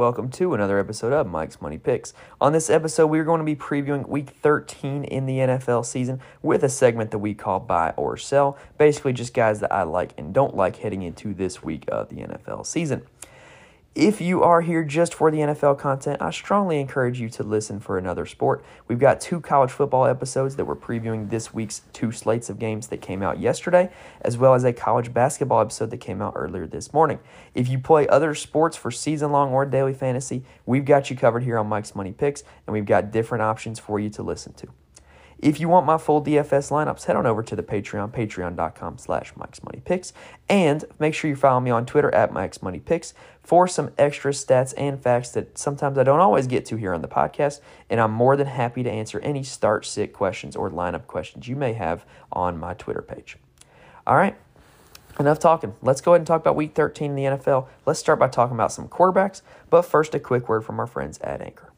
Welcome to another episode of Mike's Money Picks. On this episode, we are going to be previewing week 13 in the NFL season with a segment that we call Buy or Sell. Basically, just guys that I like and don't like heading into this week of the NFL season. If you are here just for the NFL content, I strongly encourage you to listen for another sport. We've got two college football episodes that we're previewing this week's two slates of games that came out yesterday, as well as a college basketball episode that came out earlier this morning. If you play other sports for season long or daily fantasy, we've got you covered here on Mike's Money Picks, and we've got different options for you to listen to. If you want my full DFS lineups, head on over to the Patreon, patreon.com slash Mike's Money Picks. And make sure you follow me on Twitter at Mike's Money Picks for some extra stats and facts that sometimes I don't always get to here on the podcast. And I'm more than happy to answer any start sit questions or lineup questions you may have on my Twitter page. All right. Enough talking. Let's go ahead and talk about week 13 in the NFL. Let's start by talking about some quarterbacks. But first, a quick word from our friends at Anchor.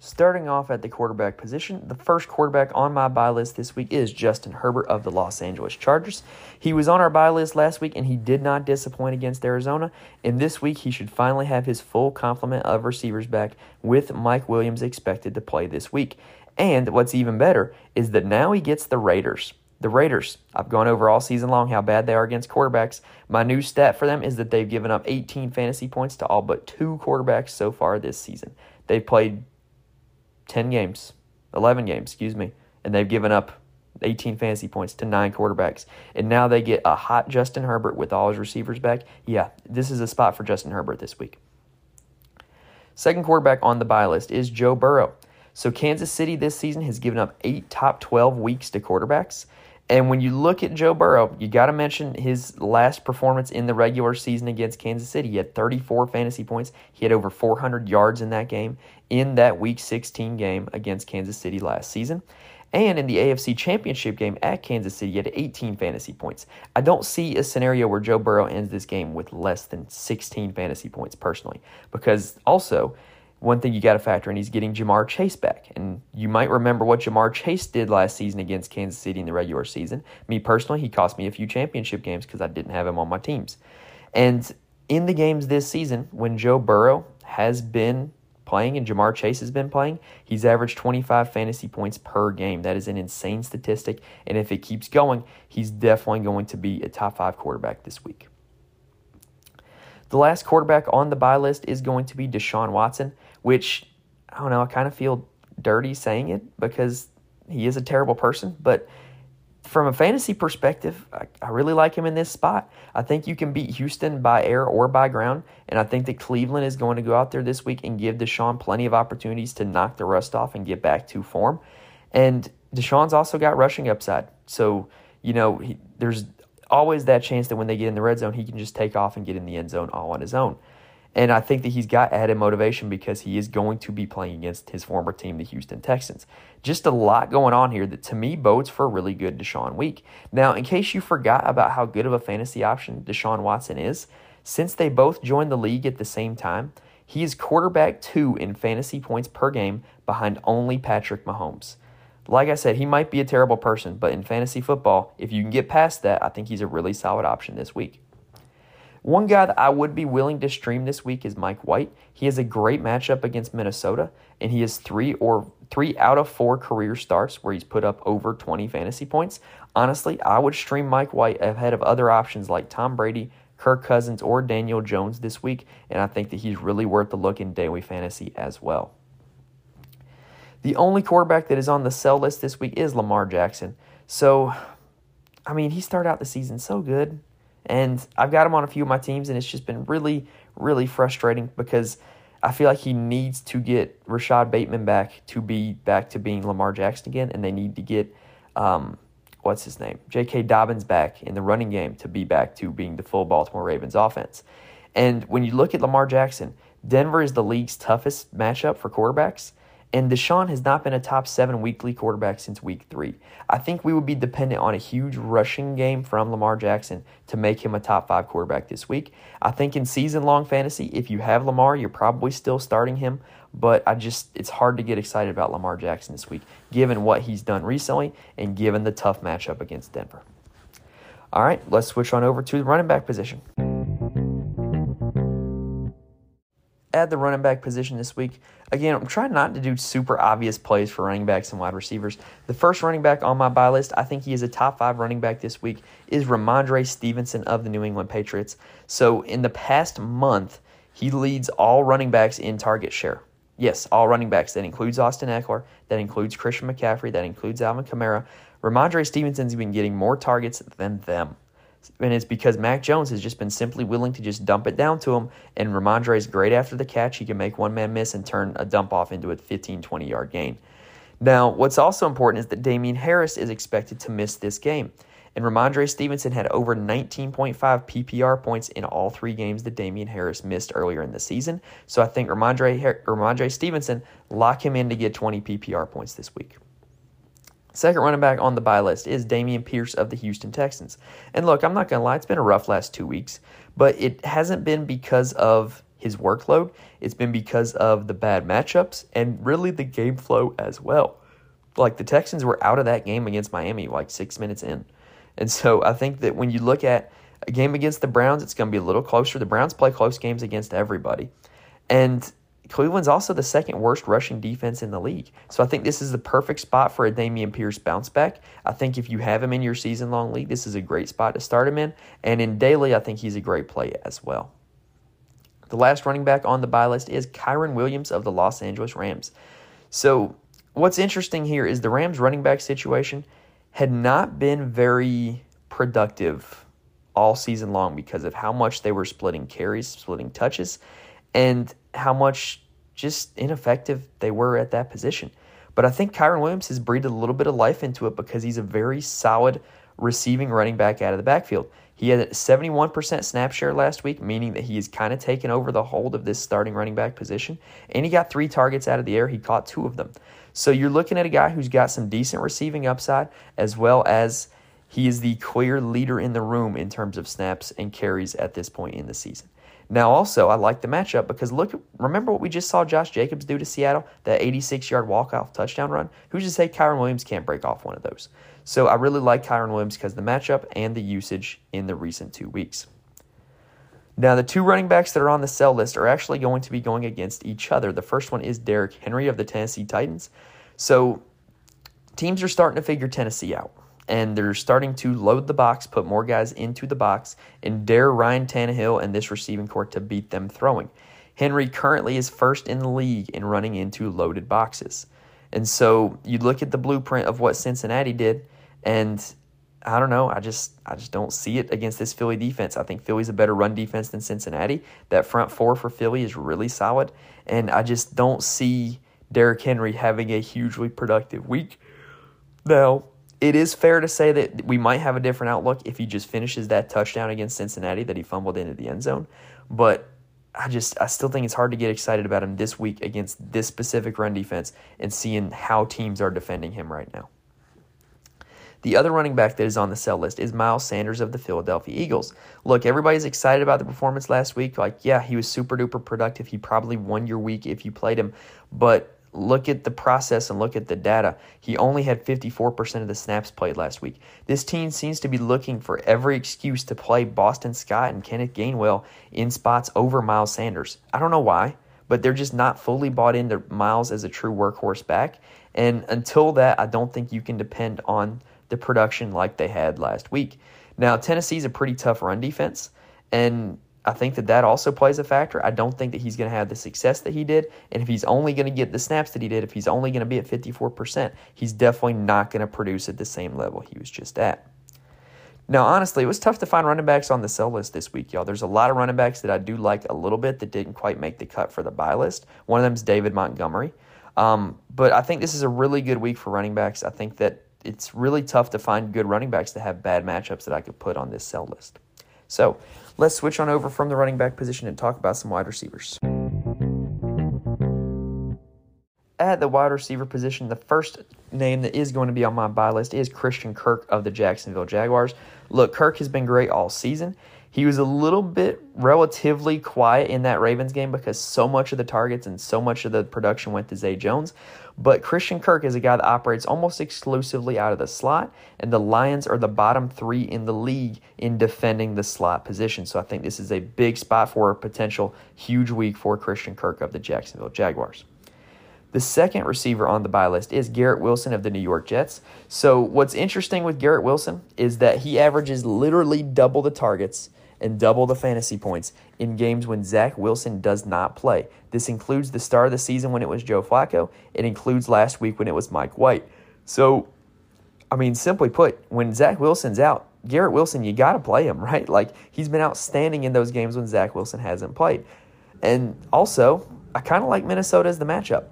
Starting off at the quarterback position, the first quarterback on my buy list this week is Justin Herbert of the Los Angeles Chargers. He was on our buy list last week and he did not disappoint against Arizona. And this week, he should finally have his full complement of receivers back with Mike Williams expected to play this week. And what's even better is that now he gets the Raiders. The Raiders, I've gone over all season long how bad they are against quarterbacks. My new stat for them is that they've given up 18 fantasy points to all but two quarterbacks so far this season. They've played 10 games, 11 games, excuse me, and they've given up 18 fantasy points to nine quarterbacks. And now they get a hot Justin Herbert with all his receivers back. Yeah, this is a spot for Justin Herbert this week. Second quarterback on the buy list is Joe Burrow. So Kansas City this season has given up eight top 12 weeks to quarterbacks. And when you look at Joe Burrow, you got to mention his last performance in the regular season against Kansas City. He had 34 fantasy points. He had over 400 yards in that game, in that Week 16 game against Kansas City last season. And in the AFC Championship game at Kansas City, he had 18 fantasy points. I don't see a scenario where Joe Burrow ends this game with less than 16 fantasy points personally, because also one thing you got to factor in, he's getting Ja'Marr Chase back. And you might remember what Ja'Marr Chase did last season against Kansas City in the regular season. Me personally, he cost me a few championship games because I didn't have him on my teams. And in the games this season, when Joe Burrow has been playing and Ja'Marr Chase has been playing, he's averaged 25 fantasy points per game. That is an insane statistic. And if it keeps going, he's definitely going to be a top five quarterback this week. The last quarterback on the buy list is going to be Deshaun Watson which I don't know, I kind of feel dirty saying it because he is a terrible person, but from a fantasy perspective, I, I, really like him in this spot. I think you can beat Houston by air or by ground, and I think that Cleveland is going to go out there this week and give Deshaun plenty of opportunities to knock the rust off and get back to form. And Deshaun's also got rushing upside, so you know he, there's always that chance that when they get in the red zone, he can just take off and get in the end zone all on his own. And I think that he's got added motivation because he is going to be playing against his former team, the Houston Texans. Just a lot going on here that to me bodes for a really good Deshaun week. Now, in case you forgot about how good of a fantasy option Deshaun Watson is, since they both joined the league at the same time, he is quarterback two in fantasy points per game behind only Patrick Mahomes. Like I said, he might be a terrible person, but in fantasy football, if you can get past that, I think he's a really solid option this week. One guy that I would be willing to stream this week is Mike White. He has a great matchup against Minnesota, and he has three or three out of four career starts where he's put up over 20 fantasy points. Honestly, I would stream Mike White ahead of other options like Tom Brady, Kirk Cousins, or Daniel Jones this week, and I think that he's really worth the look in daily fantasy as well. The only quarterback that is on the sell list this week is Lamar Jackson. So, I mean, he started out the season so good. And I've got him on a few of my teams, and it's just been really, really frustrating because I feel like he needs to get Rashod Bateman back to be back to being Lamar Jackson again, and they need to get um, what's his name, J.K. Dobbins back in the running game to be back to being the full Baltimore Ravens offense. And when you look at Lamar Jackson, Denver is the league's toughest matchup for quarterbacks. And Deshaun has not been a top seven weekly quarterback since week three. I think we would be dependent on a huge rushing game from Lamar Jackson to make him a top five quarterback this week. I think in season long fantasy, if you have Lamar, you're probably still starting him. But I just, it's hard to get excited about Lamar Jackson this week, given what he's done recently and given the tough matchup against Denver. All right, let's switch on over to the running back position. At the running back position this week, again, I'm trying not to do super obvious plays for running backs and wide receivers. The first running back on my buy list, I think he is a top five running back this week, is Rhamondre Stevenson of the New England Patriots. So in the past month, he leads all running backs in target share. Yes, all running backs. That includes Austin Ekeler. That includes Christian McCaffrey. That includes Alvin Kamara. Rhamondre Stevenson's been getting more targets than them. And it's because Mac Jones has just been simply willing to just dump it down to him. And Rhamondre is great after the catch. He can make one man miss and turn a dump off into a 15, 20 yard gain. Now, what's also important is that Damien Harris is expected to miss this game. And Rhamondre Stevenson had over 19.5 PPR points in all three games that Damien Harris missed earlier in the season. So I think Rhamondre, Rhamondre Stevenson, lock him in to get 20 PPR points this week. Second running back on the buy list is Dameon Pierce of the Houston Texans. And look, I'm not going to lie, it's been a rough last two weeks, but it hasn't been because of his workload. It's been because of the bad matchups and really the game flow as well. Like the Texans were out of that game against Miami like six minutes in. And so I think that when you look at a game against the Browns, it's going to be a little closer. The Browns play close games against everybody. And Cleveland's also the second worst rushing defense in the league. So I think this is the perfect spot for a Dameon Pierce bounce back. I think if you have him in your season long league, this is a great spot to start him in. And in daily, I think he's a great play as well. The last running back on the buy list is Kyren Williams of the Los Angeles Rams. So what's interesting here is the Rams running back situation had not been very productive all season long because of how much they were splitting carries, splitting touches, and how much just ineffective they were at that position. But I think Kyren Williams has breathed a little bit of life into it because he's a very solid receiving running back out of the backfield. He had a 71% snap share last week, meaning that he has kind of taken over the hold of this starting running back position. And he got three targets out of the air. He caught two of them. So you're looking at a guy who's got some decent receiving upside, as well as he is the clear leader in the room in terms of snaps and carries at this point in the season. Now, also, I like the matchup because look, remember what we just saw Josh Jacobs do to Seattle? That 86 yard walk off touchdown run? Who's to say Kyren Williams can't break off one of those? So I really like Kyren Williams because the matchup and the usage in the recent two weeks. Now, the two running backs that are on the sell list are actually going to be going against each other. The first one is Derrick Henry of the Tennessee Titans. So teams are starting to figure Tennessee out and they're starting to load the box, put more guys into the box, and dare Ryan Tannehill and this receiving corps to beat them throwing. Henry currently is first in the league in running into loaded boxes. And so you look at the blueprint of what Cincinnati did, and I don't know. I just I just don't see it against this Philly defense. I think Philly's a better run defense than Cincinnati. That front four for Philly is really solid, and I just don't see Derrick Henry having a hugely productive week. Now, it is fair to say that we might have a different outlook if he just finishes that touchdown against Cincinnati that he fumbled into the end zone. But I just I still think it's hard to get excited about him this week against this specific run defense and seeing how teams are defending him right now. The other running back that is on the sell list is Miles Sanders of the Philadelphia Eagles. Look, everybody's excited about the performance last week. Like, yeah, he was super duper productive. He probably won your week if you played him, but look at the process and look at the data. He only had 54% of the snaps played last week. This team seems to be looking for every excuse to play Boston Scott and Kenneth Gainwell in spots over Miles Sanders. I don't know why, but they're just not fully bought into Miles as a true workhorse back. And until that, I don't think you can depend on the production like they had last week. Now, Tennessee's a pretty tough run defense, and I think that that also plays a factor. I don't think that he's going to have the success that he did. And if he's only going to get the snaps that he did, if he's only going to be at 54%, he's definitely not going to produce at the same level he was just at. Now, honestly, it was tough to find running backs on the sell list this week, y'all. There's a lot of running backs that I do like a little bit that didn't quite make the cut for the buy list. One of them is David Montgomery. Um, but I think this is a really good week for running backs. I think that it's really tough to find good running backs that have bad matchups that I could put on this sell list. So let's switch on over from the running back position and talk about some wide receivers. At the wide receiver position, the first name that is going to be on my buy list is Christian Kirk of the Jacksonville Jaguars. Look, Kirk has been great all season. He was a little bit relatively quiet in that Ravens game because so much of the targets and so much of the production went to Zay Jones. But Christian Kirk is a guy that operates almost exclusively out of the slot, and the Lions are the bottom three in the league in defending the slot position. So I think this is a big spot for a potential huge week for Christian Kirk of the Jacksonville Jaguars. The second receiver on the buy list is Garrett Wilson of the New York Jets. So, what's interesting with Garrett Wilson is that he averages literally double the targets and double the fantasy points in games when Zach Wilson does not play. This includes the start of the season when it was Joe Flacco, it includes last week when it was Mike White. So, I mean, simply put, when Zach Wilson's out, Garrett Wilson, you got to play him, right? Like, he's been outstanding in those games when Zach Wilson hasn't played. And also, I kind of like Minnesota as the matchup.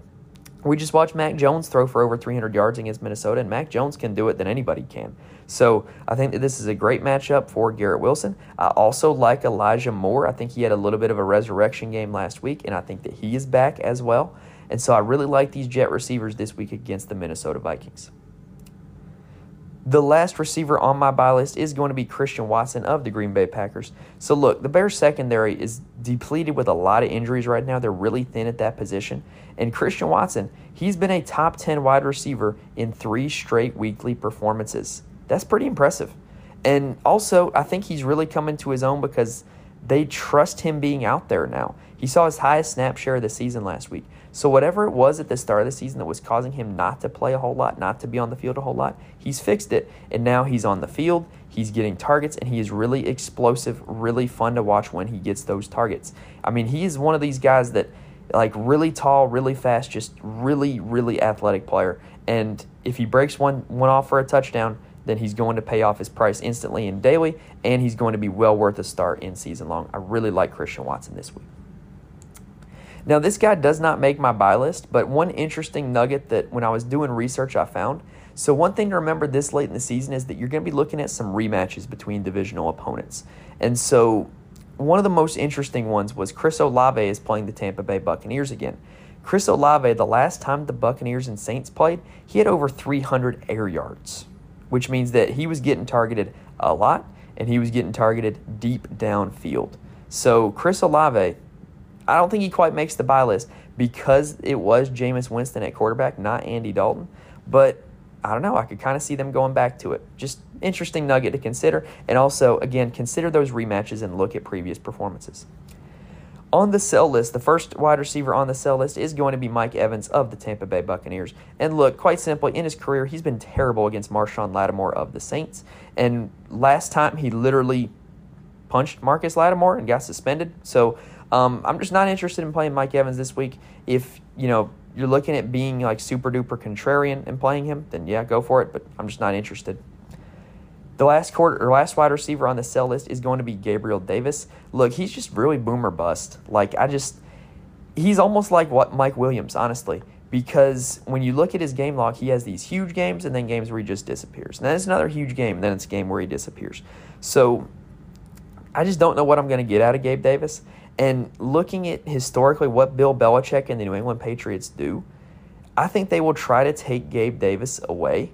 We just watched Mac Jones throw for over 300 yards against Minnesota, and Mac Jones can do it than anybody can. So I think that this is a great matchup for Garrett Wilson. I also like Elijah Moore. I think he had a little bit of a resurrection game last week, and I think that he is back as well. And so I really like these Jet receivers this week against the Minnesota Vikings. The last receiver on my buy list is going to be Christian Watson of the Green Bay Packers. So, look, the Bears' secondary is depleted with a lot of injuries right now. They're really thin at that position. And Christian Watson, he's been a top 10 wide receiver in three straight weekly performances. That's pretty impressive. And also, I think he's really coming to his own because they trust him being out there now. He saw his highest snap share of the season last week. So whatever it was at the start of the season that was causing him not to play a whole lot, not to be on the field a whole lot, he's fixed it. And now he's on the field, he's getting targets, and he is really explosive, really fun to watch when he gets those targets. I mean, he is one of these guys that like really tall, really fast, just really, really athletic player. And if he breaks one one off for a touchdown, then he's going to pay off his price instantly and daily, and he's going to be well worth a start in season long. I really like Christian Watson this week. Now, this guy does not make my buy list, but one interesting nugget that when I was doing research, I found. So, one thing to remember this late in the season is that you're going to be looking at some rematches between divisional opponents. And so, one of the most interesting ones was Chris Olave is playing the Tampa Bay Buccaneers again. Chris Olave, the last time the Buccaneers and Saints played, he had over 300 air yards, which means that he was getting targeted a lot and he was getting targeted deep downfield. So, Chris Olave, I don't think he quite makes the buy list because it was Jameis Winston at quarterback, not Andy Dalton. But I don't know. I could kind of see them going back to it. Just interesting nugget to consider. And also, again, consider those rematches and look at previous performances. On the sell list, the first wide receiver on the sell list is going to be Mike Evans of the Tampa Bay Buccaneers. And look, quite simply, in his career, he's been terrible against Marshon Lattimore of the Saints. And last time, he literally punched Marcus Lattimore and got suspended. So um, I'm just not interested in playing Mike Evans this week. If you know you're looking at being like super duper contrarian and playing him, then yeah, go for it. But I'm just not interested. The last quarter or last wide receiver on the sell list is going to be Gabriel Davis. Look, he's just really boomer bust. Like I just, he's almost like what Mike Williams, honestly. Because when you look at his game log, he has these huge games and then games where he just disappears. And then it's another huge game, and then it's a game where he disappears. So I just don't know what I'm going to get out of Gabe Davis. And looking at historically what Bill Belichick and the New England Patriots do, I think they will try to take Gabe Davis away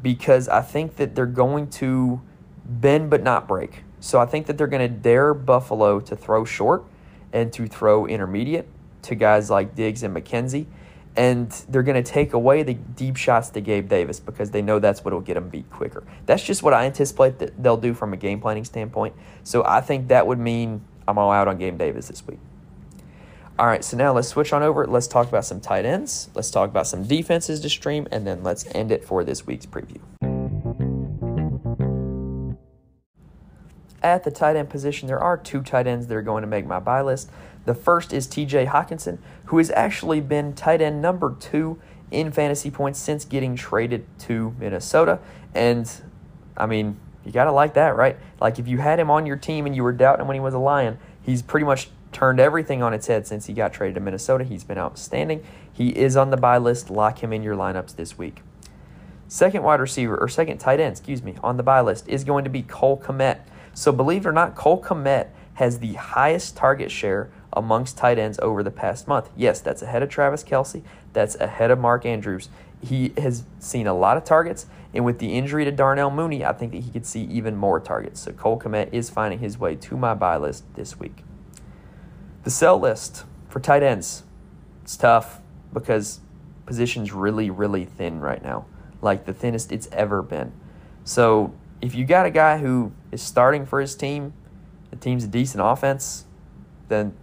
because I think that they're going to bend but not break. So I think that they're going to dare Buffalo to throw short and to throw intermediate to guys like Diggs and McKenzie. And they're going to take away the deep shots to Gabe Davis because they know that's what will get them beat quicker. That's just what I anticipate that they'll do from a game planning standpoint. So I think that would mean I'm all out on Gabe Davis this week. All right, so now let's switch on over. Let's talk about some tight ends. Let's talk about some defenses to stream, and then let's end it for this week's preview. At the tight end position, there are two tight ends that are going to make my buy list. The first is TJ Hockenson, who has actually been tight end number two in fantasy points since getting traded to Minnesota. And I mean, you got to like that, right? Like if you had him on your team and you were doubting him when he was a Lion, he's pretty much turned everything on its head since he got traded to Minnesota. He's been outstanding. He is on the buy list. Lock him in your lineups this week. Second wide receiver, or second tight end, excuse me, on the buy list is going to be Cole Kmet. So believe it or not, Cole Kmet has the highest target share amongst tight ends over the past month. Yes, that's ahead of Travis Kelce. That's ahead of Mark Andrews. He has seen a lot of targets, And with the injury to Darnell Mooney, I think that he could see even more targets. So Cole Kmet is finding his way to my buy list this week. The sell list for tight ends, it's tough because position's really, really thin right now, like the thinnest it's ever been. So if you got a guy who is starting for his team, the team's a decent offense, then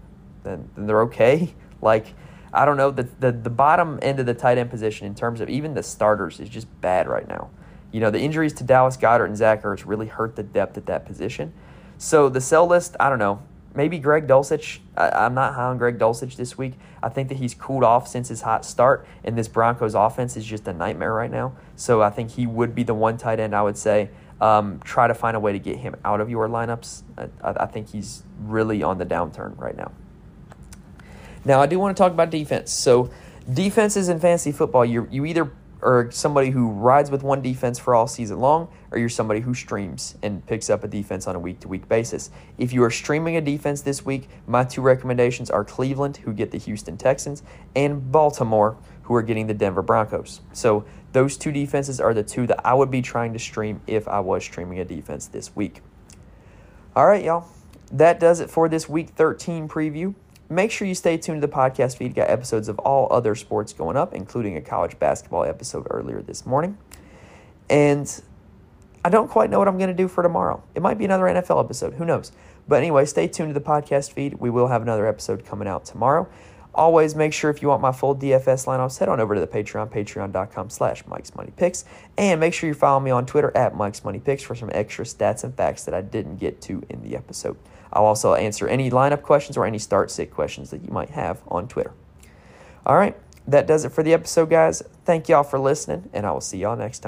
then, they're okay. Like I don't know the, the the bottom end of the tight end position in terms of even the starters is just bad right now. You know the injuries to Dallas Goedert and Zach Ertz really hurt the depth at that position. So the sell list, I don't know. Maybe Greg Dulcich. I, am not high on Greg Dulcich this week. I think that he's cooled off since his hot start, and this Broncos offense is just a nightmare right now. So I think he would be the one tight end I would say. Um, try to find a way to get him out of your lineups. I, I think he's really on the downturn right now. Now, I do want to talk about defense. So, defenses in fantasy football, you you either are somebody who rides with one defense for all season long, or you're somebody who streams and picks up a defense on a week to week basis. If you are streaming a defense this week, my two recommendations are Cleveland, who get the Houston Texans, and Baltimore, who are getting the Denver Broncos. So, those two defenses are the two that I would be trying to stream if I was streaming a defense this week. All right, y'all. That does it for this week 13 preview. Make sure you stay tuned to the podcast feed. Got episodes of all other sports going up, including a college basketball episode earlier this morning. And I don't quite know what I'm going to do for tomorrow. It might be another NFL episode. Who knows? But anyway, stay tuned to the podcast feed. We will have another episode coming out tomorrow. Always make sure if you want my full DFS lineups, head on over to the Patreon, patreon.com slash Mike's Money Picks. And make sure you follow me on Twitter at Mike's Money Picks for some extra stats and facts that I didn't get to in the episode. I'll also answer any lineup questions or any start sit questions that you might have on Twitter. All right, that does it for the episode, guys. Thank y'all for listening, and I will see y'all next time.